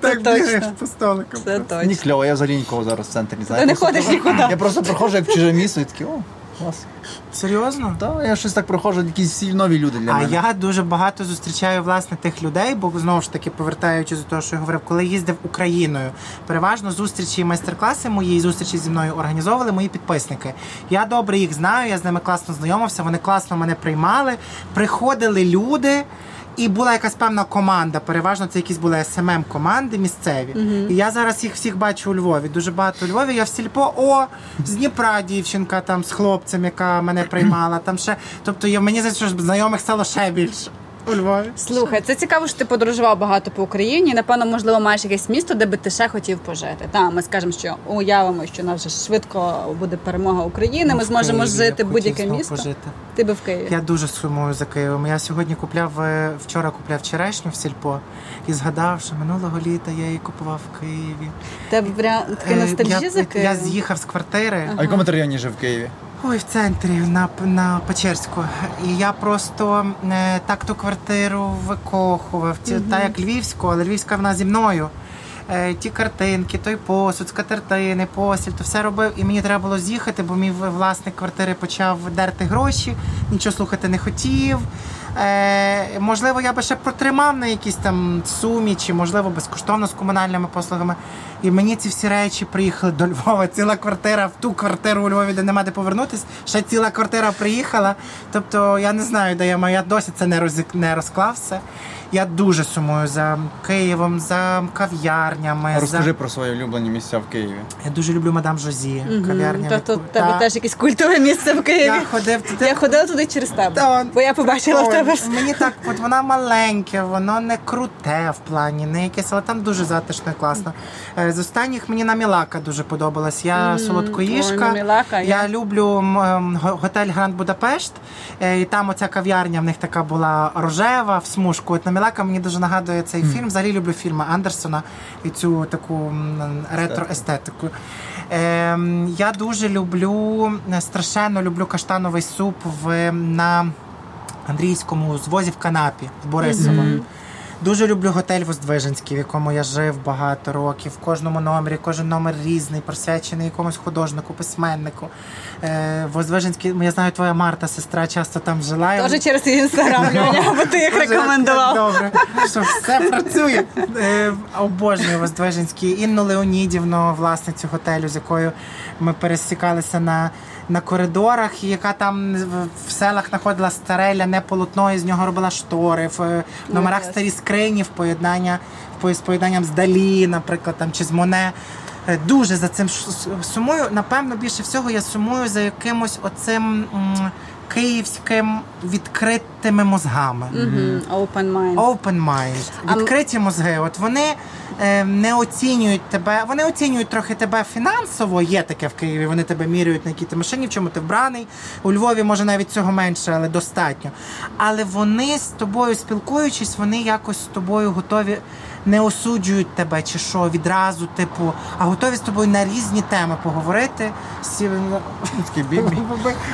так бігаєш по столикам. Точно. кльово, я взагалі нікого зараз в центрі не знаю. Ти не ходиш нікуди. Я просто проходжу як чуже місто і такий, о, клас. Серйозно? Та я щось так проходжу, якісь всі нові люди для А мене. я дуже багато зустрічаю власне тих людей, бо знову ж таки повертаючись до того, що я говорив, коли їздив Україною, переважно зустрічі і майстер-класи мої і зустрічі зі мною організовували мої підписники. Я добре їх знаю, я з ними класно знайомився, вони класно мене приймали. Приходили люди. І була якась певна команда. Переважно це якісь були SMM команди місцеві. І я зараз їх всіх бачу у Львові. Дуже багато у Львові. Я в сільпо, о, з Дніпра дівчинка там з хлопцем, яка мене приймала. Там ще, тобто я мені здається, що знайомих стало ще більше у Львові. Слухай, це цікаво, що ти подорожував багато по Україні. Напевно, можливо, маєш якесь місто, де би ти ще хотів пожити. Та ми скажемо, що уявимо, що нас вже швидко буде перемога України. Ми В зможемо Києві жити б будь-яке хотів місто. Пожити. Ти би в Києві. Я дуже сумую за Києвом. Я сьогодні купляв е, вчора купляв черешню в сільпо і згадав, що минулого літа я її купував в Києві. Тебе прям таке Е, ностальжі я, за я з'їхав з квартири. А в якому ти районі жив в Києві? Ой, в центрі на, на Печерську. І я просто е, так ту квартиру викохував. Ті, Та як львівську, але львівська вона зі мною. Е, ті картинки, той посуд, скатертини, постіль, то все робив. І мені треба було з'їхати, бо мій власник квартири почав дерти гроші, нічого слухати не хотів. Е, можливо, я би ще протримав на якійсь там сумі, чи можливо безкоштовно з комунальними послугами. І мені ці всі речі приїхали до Львова. Ціла квартира в ту квартиру у Львові, де нема де повернутись. Ще ціла квартира приїхала. Тобто я не знаю, де я маю. Я досі це не роз не розклав. Я дуже сумую за Києвом, за кав'ярнями. Розкажи за... про свої улюблені місця в Києві. Я дуже люблю мадам Жозі. Кав'ярня. Тобто яку- в тебе Та. теж якесь культове місце в Києві. Я ходив туди. Я ходила туди через тебе, Та, бо я побачила в тебе. Мені так, от вона маленьке, воно не круте в плані, не якесь, але там дуже затишно і класно. Е, З останніх мені намілака дуже подобалась. Я ой, солодкоїжка. Намілака, я я- люблю готель Гранд Будапешт. е, І там оця кав'ярня в них така була рожева в смужку. От намілака мені дуже нагадує цей фільм. Взагалі люблю фільми Андерсона і цю таку ретро-естетику. Е, я дуже люблю, е, страшенно люблю каштановий суп в, на Андрійському звозі в канапі в Борисово. Дуже люблю готель Воздвиженський, в якому я жив багато років. В кожному номері, кожен номер різний, присвячений якомусь художнику, письменнику. Е, Воздвиженський, я знаю, твоя Марта, сестра, часто там жила. Теж через інстаграм, бо ти їх рекомендував. Добре, що все працює. Е, Обожнюю Воздвиженський. Інну Леонідівну, власницю готелю, з якою ми пересікалися на. На коридорах, яка там в- селах знаходила стареля, ляне полотно, і з нього робила штори, в, е, номерах старі скрині в поєднання, з поєднанням з Далі, наприклад, там, чи з Моне. Е, Дуже за цим сумую. Напевно, більше всього я сумую за якимось оцим київським відкритими мозгами. Мгм, Open mind. Open mind. Відкриті мозги. От вони е, не оцінюють тебе, вони оцінюють трохи тебе фінансово. Є таке в Києві. Вони тебе міряють на якій ти машині, в чому ти вбраний. У Львові може навіть цього менше, але достатньо. Але вони з тобою спілкуючись, вони якось з тобою готові. Не осуджують тебе чи що відразу, типу, а готові з тобою на різні теми поговорити.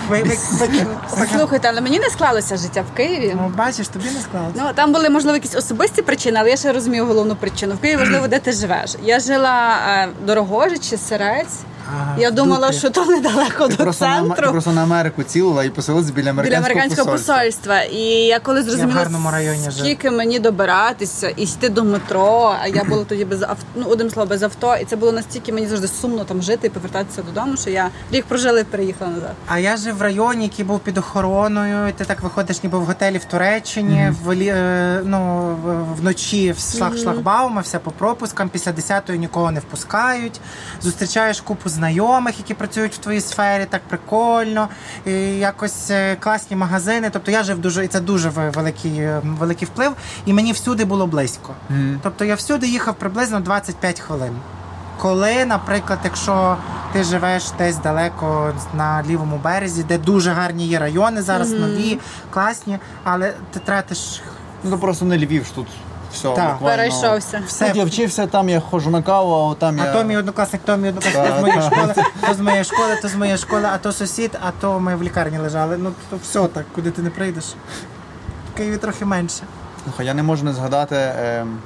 Ви- Слухайте, але мені не склалося життя в Києві. Ну, бачиш, тобі не склалося. Ну там були можливо якісь особисті причини, але я ще розумію головну причину. В Києві важливо, де ти живеш. Я жила е, чи Дорогожичі, Сирець. Ага, Я думала, дупі. що то недалеко Ти до просто, на, ти просто на Америку цілила і поселилась біля Біля американського, американського посольства. посольства. І я коли зрозуміла, гарному районі жив. скільки мені добиратися, і йти до метро, а я була тоді без авто, ну, одним словом, без авто, і це було настільки мені завжди сумно там жити і повертатися додому, що я рік прожила і переїхала назад. А я жив в районі, який був під охороною, і ти так виходиш, ніби в готелі в Туреччині, в, лі- е, ну, в- вночі в шлаг шлагбауми, все по пропускам, після 10-ї нікого не впускають. Зустрічаєш купу знайомих, які працюють в твоїй сфері, так прикольно. І якось е, класні магазини. Тобто я жив дуже, і це дуже великий, е, великий вплив, і мені всюди було близько. Тобто я всюди їхав приблизно 25 хвилин. Коли, наприклад, якщо ти живеш десь далеко на лівому березі, де дуже гарні є райони зараз, нові, класні, але ти тратиш Ну просто не Львів ж тут. Все, Так. буквально. Перейшовся. все. Тут я вчився, там я ходжу на каву, а там я. А то мій однокласник, то мій однокласник, то з моєї школи, то з моєї школи, то з моєї школи, а то сусід, а то ми в лікарні лежали. Ну то все так, куди ти не прийдеш. В Києві трохи менше. Слухай, я не можу не згадати. ем,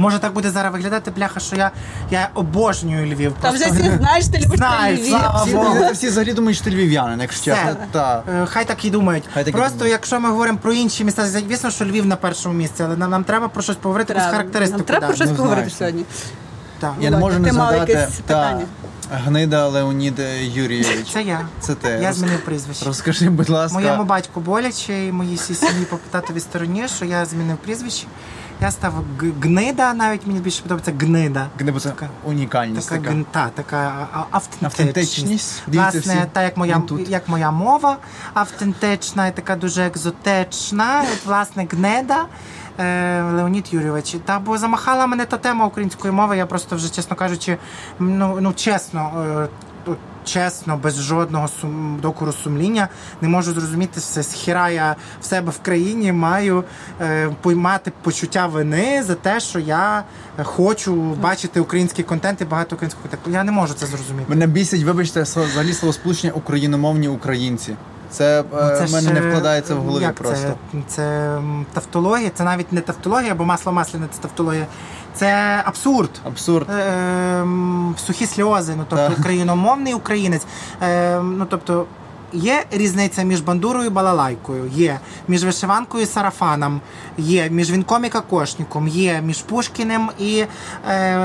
Може так буде зараз виглядати, бляха, що я, я обожнюю Львів. Там вже всі знаєш, ти любиш Знають, Львів. слава Богу. всі взагалі думають, що ти львів'янин, якщо чесно. Та. Е, Хай так і думають. Хай так і Просто думають. якщо ми говоримо про інші міста, звісно, що Львів на першому місці, але нам, нам треба про щось поговорити, якусь характеристику. Нам треба про щось Ну, поговорити сьогодні. Так. Я не можу не згадати якесь та, питання? Гнида Леонід Юрійович. Це я. Це ти. Я Роз- змінив прізвище. Розкажи, будь ласка. Моєму батьку боляче і моїй всій сім'ї по татовій стороні, що я змінив прізвище. Я став гнида, навіть мені більше подобається гнида. Гнида це унікальність Така, така. та, така автентичність. Автентичність. Власне, та як моя, як моя мова автентична і така дуже екзотична. От, власне, гнеда. е, Леонід Юрійович. Та бо замахала мене та тема української мови. Я просто вже, чесно кажучи, ну, ну чесно. Е, Чесно, без жодного сум... докору сумління не можу зрозуміти все. З хіра я в себе в країні маю е, поймати почуття вини за те, що я хочу бачити український контент і багато українського контенту. Я не можу це зрозуміти. Мене бісить, вибачте, слово- взагалі словосполучення україномовні українці. Це, Ну, е, в мене ж, не е, вкладається в голові як просто. Це, це тавтологія, це навіть не тавтологія, бо масло масляне це тавтологія. Це абсурд. Абсурд. Е, м, сухі сльози, ну тобто україномовний українець. Е, ну тобто. Є різниця між бандурою і балалайкою, є між вишиванкою і сарафаном, є між вінком і кокошником, є між Пушкіним і е,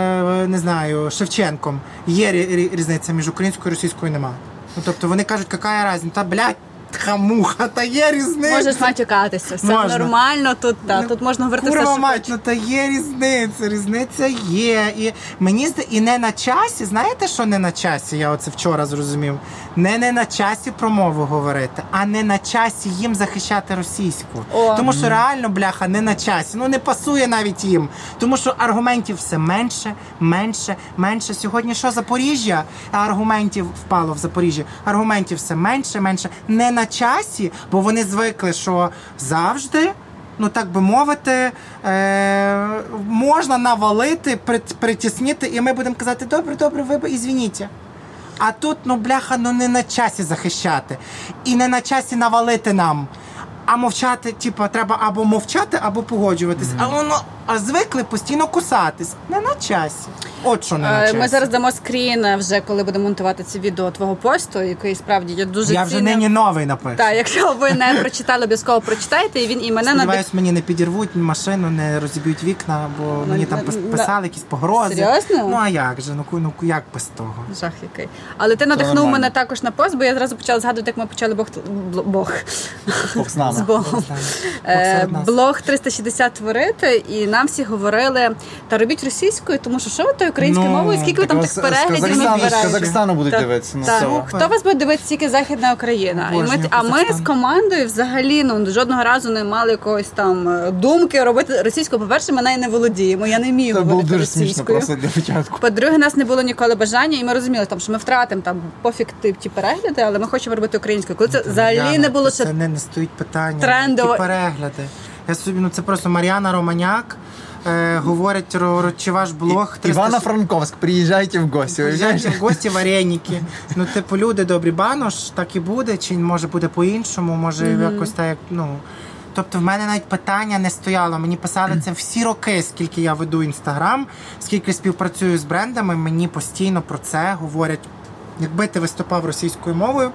не знаю, Шевченком. Є рі- рі- різниця між українською і російською нема. Ну тобто вони кажуть, яка різниця? Та блядь, хамуха, та є різниця. Можеш матюкатися, все Можна. нормально тут. Та, тут можна говорити все, Курва що мать, ну та є різниця, різниця є. І мені і не на часі. Знаєте, що не на часі? Я оце вчора зрозумів. Не не на часі про мову говорити, а не на часі їм захищати російську. О. Тому що реально, бляха, не на часі. Ну не пасує навіть їм. Тому що аргументів все менше, менше, менше. Сьогодні що Запоріжжя? Аргументів впало в Запоріжжі. Аргументів все менше, менше. Не на часі, бо вони звикли, що завжди ну так би мовити, е, можна навалити, прит- притіснити, і ми будемо казати, добре, добре, ви ізвініть. А тут, ну бляха, ну не на часі захищати. І не на часі навалити нам. А мовчати, типу, треба або мовчати, або погоджуватись. А воно а звикли постійно кусатись. Не на часі. От що не на Е, часі. Ми зараз дамо скрін е, вже, коли будемо монтувати це відео твого посту, який справді я дуже Я вже нині новий напишу. Так, якщо ви не прочитали, обов'язково прочитайте, і він і мене надих... Сподіваюсь, мені не підірвуть машину, не розіб'ють вікна, бо мені там на- на- писали якісь погрози. Серйозно? Ну а як же? Ну ну як без того? Жах який. Але ти надихнув мене також на пост, бо я зразу почала згадувати, як ми почали Бог Бог Бог з нами. з Богом. Бог з нами. Бог Е. Блог 360 творити, і нам всі говорили, та робіть російською, тому що що ви тою українською Ну, мовою, скільки ви там Так, тих переглядів Казахстану- набираєте? з Казахстану будуть Так, дивитися. Ну, так. Хто вас буде дивитися тільки Західна Україна? І ми, а ми з командою взагалі ну жодного разу не мали якоїсь там е, думки робити російською. По-перше, ми нею не володіємо. Я не вмію Це було дуже російською. просто для початку. По-друге, нас не було ніколи бажання, і ми розуміли, там, що ми втратимо там пофіг ті, ті перегляди, але ми хочемо робити українською. Коли це взагалі не було це ще не, не стоїть питання. трендово. Перегляди. Я собі, ну це просто Мар'яна Романяк. Е, говорять, ро- ро- чи ваш блог 300 Івано-Франковськ, приїжджайте в гості. Приїжджайте в гості вареники. Ну, типу, люди добрі, банош так і буде, чи може буде по-іншому, може якось так, як, ну. Тобто в мене навіть питання не стояло. Мені писали це всі роки, скільки я веду інстаграм, скільки співпрацюю з брендами, мені постійно про це говорять. Якби ти виступав російською мовою,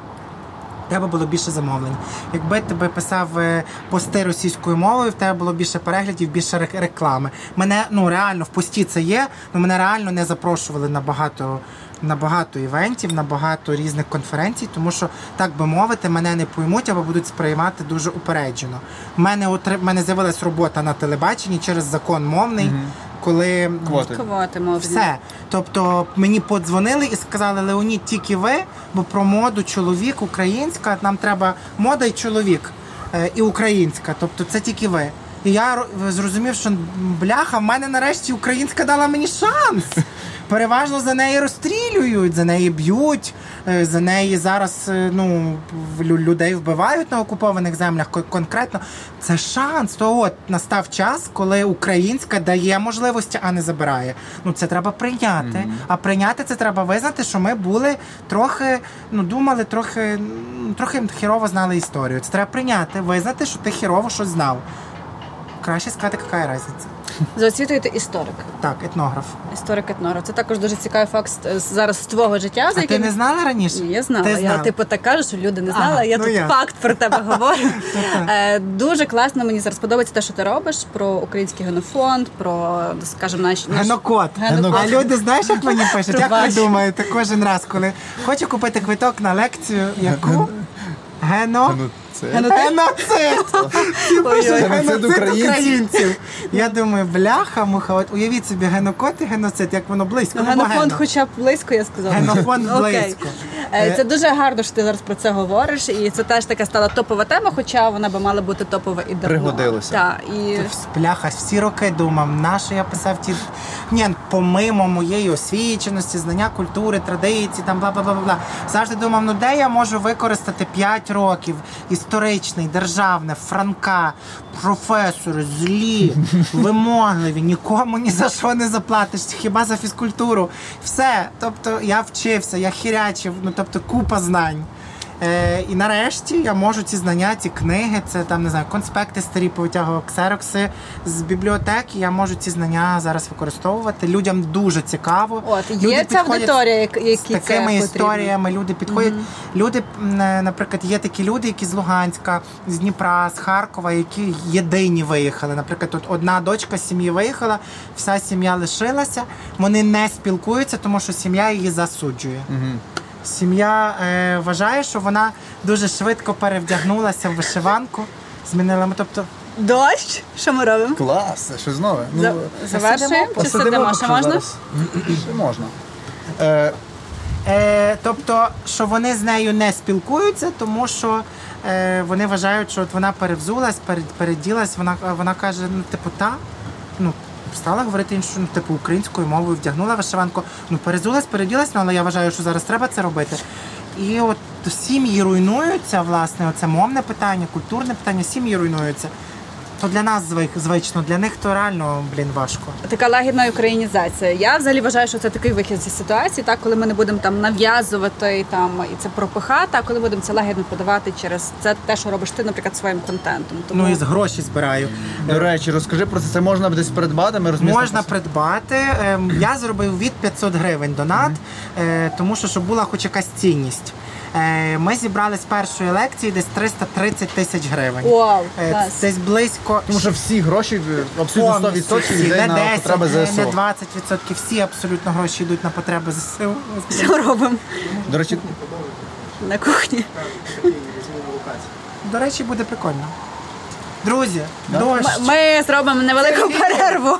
тебе було більше замовлень. Якби тебе писав е, пости російською мовою, в тебе було більше переглядів, більше реклами. Мене ну реально в пості це є, але мене реально не запрошували на багато. На багато івентів, на багато різних конференцій, тому що, так би мовити, мене не поймуть або будуть сприймати дуже упереджено. У мене, отри... мене з'явилась робота на телебаченні через закон мовний, коли Квоти. Квоти мовні. все. Тобто мені подзвонили і сказали, Леонід, тільки ви, бо про моду чоловік, українська, нам треба мода і чоловік, е, і українська. Тобто це тільки ви. І я зрозумів, що бляха, в мене нарешті українська дала мені шанс. Переважно за неї розстрілюють, за неї б'ють, е, за неї зараз е, ну, людей вбивають на окупованих землях конкретно. Це шанс. То от настав час, коли українська дає можливості, а не забирає. Ну це треба прийняти. А прийняти це треба визнати, що ми були трохи, ну думали, трохи, трохи хірово знали історію. Це треба прийняти, визнати, що ти хірово щось знав. Краще сказати, яка різниця. За освітою ти історик. Так, етнограф. Історик етнограф. Це також дуже цікавий факт зараз з твого життя. За А ти не знала раніше? Ні, я знала. Ти Я типу так кажу, що люди не знали. Ага, я ну тут я. факт про тебе говорю. Е, Дуже класно. Мені зараз подобається те, що ти робиш про український генофонд, про скажімо, наш наш- Генокод. Генокод. А люди знаєш, як мені пишуть? Як ви думаєте, кожен раз, коли хочу купити квиток на лекцію, яку? Гено. Геноцид! Геноцид геноцид українців. українців. Я думаю, бляха, муха, от уявіть собі генокод і геноцид, як воно близько. Генофонд, гено. хоча б близько, я сказала. Генофонд близько. Е, Це дуже гарно, що ти зараз про це говориш, і це теж така стала топова тема, хоча вона би мала бути топова і давно. Пригодилося. Так, і Бляха, всі роки думав, на що я писав ті. Ні, помимо моєї освіченості, знання культури, традицій, там бла бла бла бла бла. Завжди думав, ну де я можу використати 5 років історичний, державне, франка, професори, злі, вимогливі, нікому ні за що не заплатиш, хіба за фізкультуру. Все. Тобто я вчився, я хірячив, ну тобто купа знань. Е, і нарешті я можу ці знання, ці книги, це там не знаю, конспекти старі повитягував ксерокси з бібліотеки. Я можу ці знання зараз використовувати. Людям дуже цікаво. от є Люди ця аудиторія, як- з які це такими потрібно. історіями. Люди підходять. Люди, м, е, наприклад, є такі люди, які з Луганська, з Дніпра, з Харкова, які єдині виїхали. Наприклад, от одна дочка з сім'ї виїхала, вся сім'я лишилася. Вони не спілкуються, тому що сім'я її засуджує. Сім'я е, вважає, що вона дуже швидко перевдягнулася в вишиванку, змінила. Тобто, дощ. Що ми робимо? Клас, це щось нове. Ну, За- Завершуємо чи посидимо, сидимо? Ще що можна? зараз. Ще можна. Е, е, тобто, що вони з нею не спілкуються, тому що е, вони вважають, що от вона перевзулась, перед, переділась. Вона, вона каже: ну, типу, та, ну. Стала говорити іншу, ну, типу, українською мовою, вдягнула вишиванку. Ну, перезулась, переділась, ну, але я вважаю, що зараз треба це робити. І от сім'ї руйнуються, власне, оце мовне питання, культурне питання, сім'ї руйнуються. То для нас звик, звично, для них то реально, блін, важко. Така лагідна українізація. Я взагалі вважаю, що це такий вихід зі ситуації, так коли ми не будемо там нав'язувати там і це пропихати, а коли будемо це лагідно подавати через це те, що робиш ти, наприклад, своїм контентом. Тому Ну і з гроші збираю. До речі, розкажи про це. Це можна десь придбати. Ми розмістимо Можна придбати. Ем, Я зробив від 500 гривень донат, е, тому що щоб була хоч якась цінність. Е, Ми зібрали з першої лекції десь 330 тисяч гривень. Вау, Е, клас. Десь близько Тому що всі гроші абсолютно 100% всі, йде не на 10, потреби не- ЗСУ. не 20%, всі абсолютно гроші йдуть на потреби ЗСУ. все робимо До речі, на кухні. До речі, буде прикольно. Друзі, Да? дощ. Ми зробимо невелику перерву.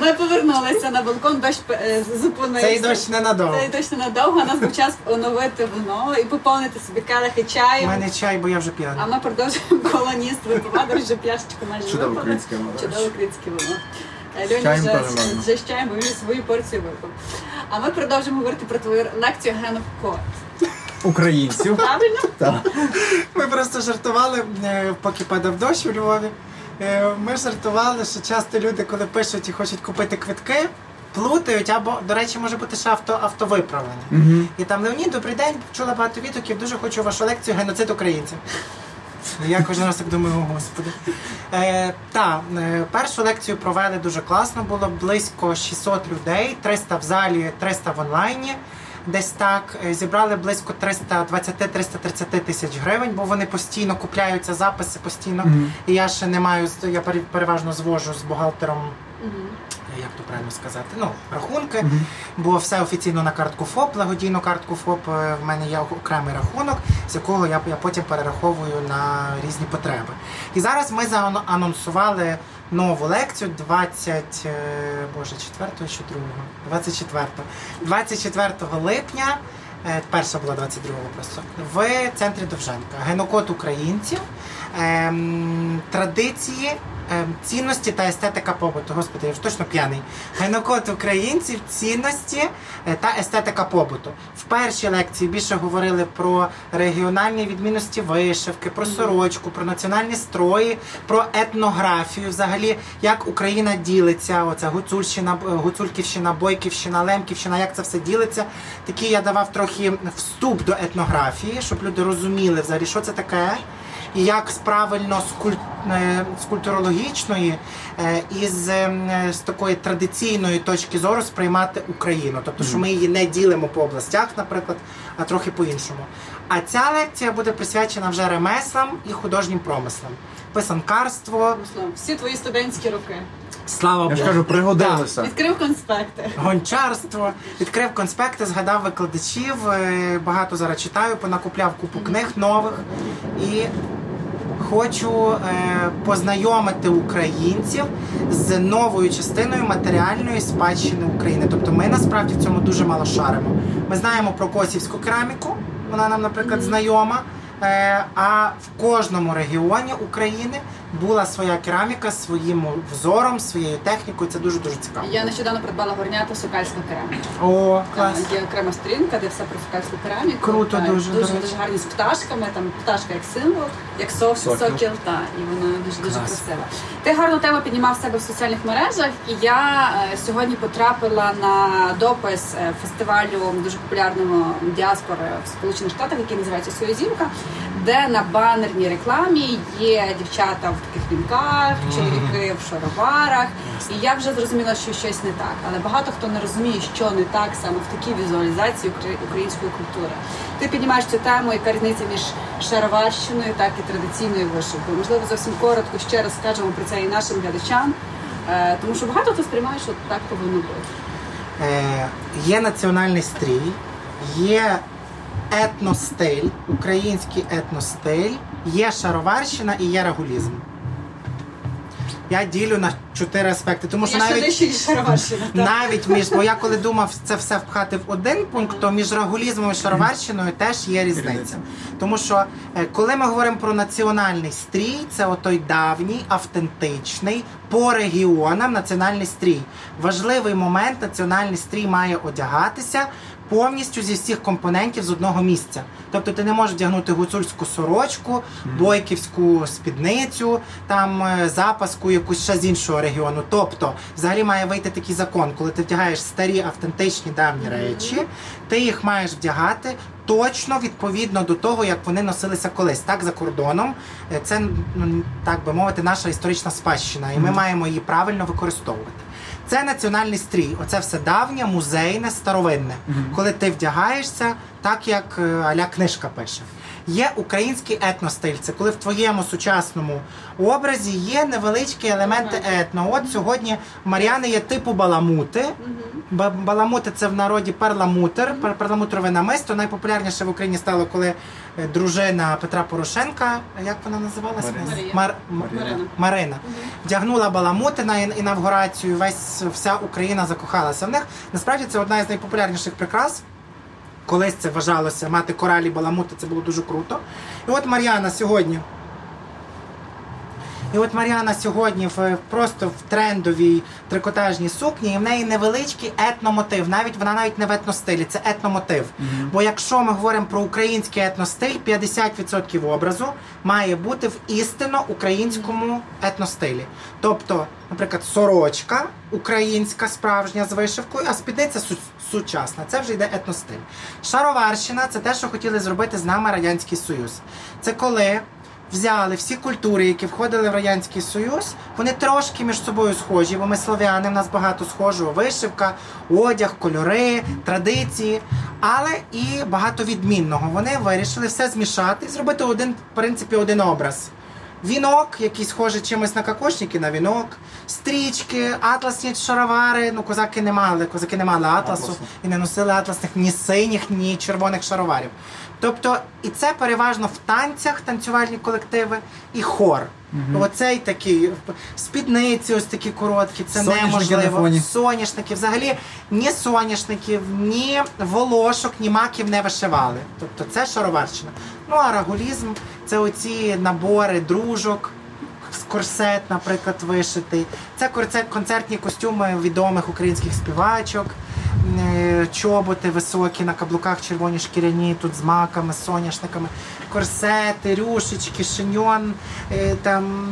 Ми повернулися на балкон, дощ е, зупинився. Цей дощ ненадовго. Цей дощ ненадовго. У нас був час оновити вино і поповнити собі келихи У мене чай, бо я вже А ми продовжуємо колоніст випивати вже пляшечку майже випили. українське вино. Чудове українське вино. Е, Льоня чаєм вже, теж вже з чаєм, бо він свою порцію випив. А ми продовжимо говорити про твою лекцію Генов Код. українців. Правильно? Так. Ми просто жартували, е, поки падав дощ у Львові. Е, Ми жартували, що часто люди, коли пишуть і хочуть купити квитки, плутають або, до речі, може бути ще авто, автовиправлення. І там Леонід, добрий день, чула багато відгуків, дуже хочу вашу лекцію геноцид українців. Я кожен раз так думаю, о господи. Е, та, е, першу лекцію провели дуже класно, було близько 600 людей, 300 в залі, 300 в онлайні. Десь так Е, зібрали близько 320-330 тисяч гривень, бо вони постійно купляються записи постійно. І я ще не маю з- я пере- переважно звожу з бухгалтером як то правильно сказати, ну, рахунки, бо все офіційно на картку ФОП, благодійну картку ФОП. е, В мене є окремий рахунок, з якого я, я потім перераховую на різні потреби. І зараз ми заанонсували нову лекцію 20, е, боже, 4 чи 2? 24. 24 липня. е, Перша була 22-го просто в центрі Довженка. Генокод українців, ем, традиції, цінності та естетика побуту. Господи, я вже точно п'яний. Генокод українців, цінності е, та естетика побуту. В першій лекції більше говорили про регіональні відмінності вишивки, про сорочку, про національні строї, про етнографію. Взагалі, як Україна ділиться. Оця Гуцульщина, е, Гуцульківщина, Бойківщина, Лемківщина, як це все ділиться. Такі я давав трохи вступ до етнографії, щоб люди розуміли взагалі, що це таке. І як з правильно з, куль... е, з культурологічної е, і з, е, з такої традиційної точки зору сприймати Україну. Тобто, що ми її не ділимо по областях, наприклад, а трохи по-іншому. А ця лекція буде присвячена вже ремеслам і художнім промислам. Писанкарство, Руслан, Всі твої студентські роки. Слава Я Богу. ж кажу, пригодилося. Відкрив конспекти. Гончарство, відкрив конспекти, згадав викладачів. е, Багато зараз читаю, понакупляв купу книг нових і хочу е, познайомити українців з новою частиною матеріальної спадщини України. Тобто ми насправді в цьому дуже мало шаримо. Ми знаємо про косівську кераміку, вона нам, наприклад, знайома. Е, А в кожному регіоні України була своя кераміка з своїм взором, своєю технікою. Це дуже дуже цікаво. Я нещодавно придбала горнята сокальська кераміка. О, клас. Там є окрема сторінка, де все про сокальську кераміку. Круто Так, дуже, дуже, дуже гарні з пташками, там пташка як символ, як сов, Сокіл. сокіл, та, і вона дуже дуже Клас. красива. Ти гарну тему піднімав себе в соціальних мережах, і я е, сьогодні потрапила на допис е, фестивалю дуже популярного діаспори в Сполучених Штатах, який називається Союзівка, де на банерній рекламі є дівчата в таких вінках, чоловіки в шароварах. І я вже зрозуміла, що щось не так. Але багато хто не розуміє, що не так саме в такій візуалізації української культури. Ти піднімаєш цю тему, яка різниця між шароварщиною, так і традиційною вишивкою. Можливо, зовсім коротко ще раз скажемо про це і нашим глядачам, е, тому що багато хто сприймає, що так повинно бути. Е, є національний стрій, є етностиль, український етностиль, є шароварщина і є регулізм. Я ділю на чотири аспекти, тому що Я навіть навіть між, бо я коли думав це все впхати в один пункт, то між рагулізмом і шароварщиною теж є різниця. Тому що е, коли ми говоримо про національний стрій, це отой давній, автентичний, по регіонам національний стрій. Важливий момент національний стрій має одягатися повністю зі всіх компонентів з одного місця. Тобто ти не можеш вдягнути гуцульську сорочку, бойківську спідницю, там е, запаску якусь ще з іншого регіону. Тобто, взагалі має вийти такий закон, коли ти вдягаєш старі автентичні давні речі, ти їх маєш вдягати. Точно відповідно до того, як вони носилися колись, так за кордоном. Е, Це ну, так би мовити, наша історична спадщина, і ми маємо її правильно використовувати. Це національний стрій. Оце все давнє, музейне, старовинне. Коли ти вдягаєшся, так як е, аля книжка пише. Є український етностиль. Це коли в твоєму сучасному образі є невеличкі елементи етно. От сьогодні в Мар'яни є типу баламути. Ба- Баламути це в народі перламутр, пер- перламутрове намисто. Найпопулярніше в Україні стало, коли е, дружина Петра Порошенка, як вона називалася? Марія. Мар... Марина. Марина. Вдягнула баламути на інавгурацію, весь вся Україна закохалася в них. Насправді це одна із найпопулярніших прикрас. Колись це вважалося мати коралі баламути, це було дуже круто. І от Мар'яна сьогодні. І от Мар'яна сьогодні в просто в трендовій трикотажній сукні, і в неї невеличкий етномотив. Навіть вона навіть не в етностилі, це етномотив. Бо якщо ми говоримо про український етностиль, 50% образу має бути в істинно українському етностилі. Тобто, наприклад, сорочка українська справжня з вишивкою, а спідниця су- сучасна. Це вже йде етностиль. Шароварщина це те, що хотіли зробити з нами Радянський Союз. Це коли взяли всі культури, які входили в Радянський Союз, вони трошки між собою схожі, бо ми слов'яни, в нас багато схожого. Вишивка, одяг, кольори, традиції, але і багато відмінного. Вони вирішили все змішати зробити один, в принципі, один образ. Вінок, який схожий чимось на кокошники, на вінок, стрічки, атласні шаровари. Ну, козаки не мали, козаки не мали атласу Атласу. і не носили атласних ні синіх, ні червоних шароварів. Тобто, і це переважно в танцях, танцювальні колективи і хор. Оцей такий спідниці, ось такі короткі, це Соняшники неможливо. Соняшники, взагалі ні соняшників, ні волошок, ні маків не вишивали. Тобто це шароварщина. Ну а рагулізм це оці набори дружок. Корсет, наприклад, вишитий. Це концертні костюми відомих українських співачок, чоботи високі на каблуках, червоні шкіряні, тут з маками, соняшниками, корсети, рюшечки, шиньон. е, Там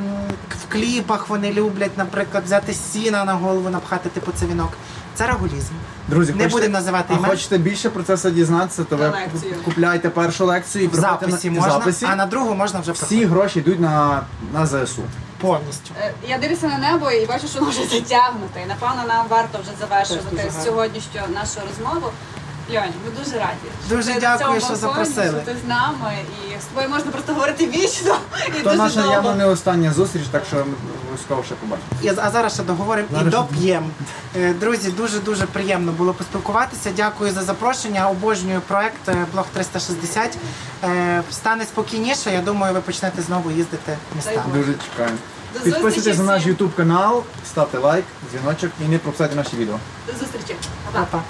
в кліпах вони люблять, наприклад, взяти сіна на голову, напхати типу це вінок. Це рагулізм. Друзі, Не хочете, будемо називати а імен. хочете більше про це все дізнатися, то ви лекцію. купляйте першу лекцію і В записі на можна, записі. а на другу можна вже Всі гроші йдуть на, на ЗСУ. Повністю. Е, Я дивлюся на небо і бачу, що воно вже затягнуте. І напевно нам варто вже завершувати сьогоднішню нашу розмову. Льонь, ми дуже раді. Дуже ти на дякую, цьому що балконі, запросили. Що ти з нами, і з тобою можна просто говорити вічно. І То дуже наша довго. явно не остання зустріч, так що ми обов'язково ще побачимо. А зараз ще договоримо і Зараз ще- доп'ємо. Е, Друзі, дуже дуже приємно було поспілкуватися. Дякую за запрошення. Обожнюю проект е, Блог 360. Е, Стане спокійніше. Я думаю, ви почнете знову їздити містами. Дуже чекаємо. Підписуйтесь на наш. YouTube канал, ставте лайк, дзвіночок і не пропускайте наші відео. До зустрічі. Па-па.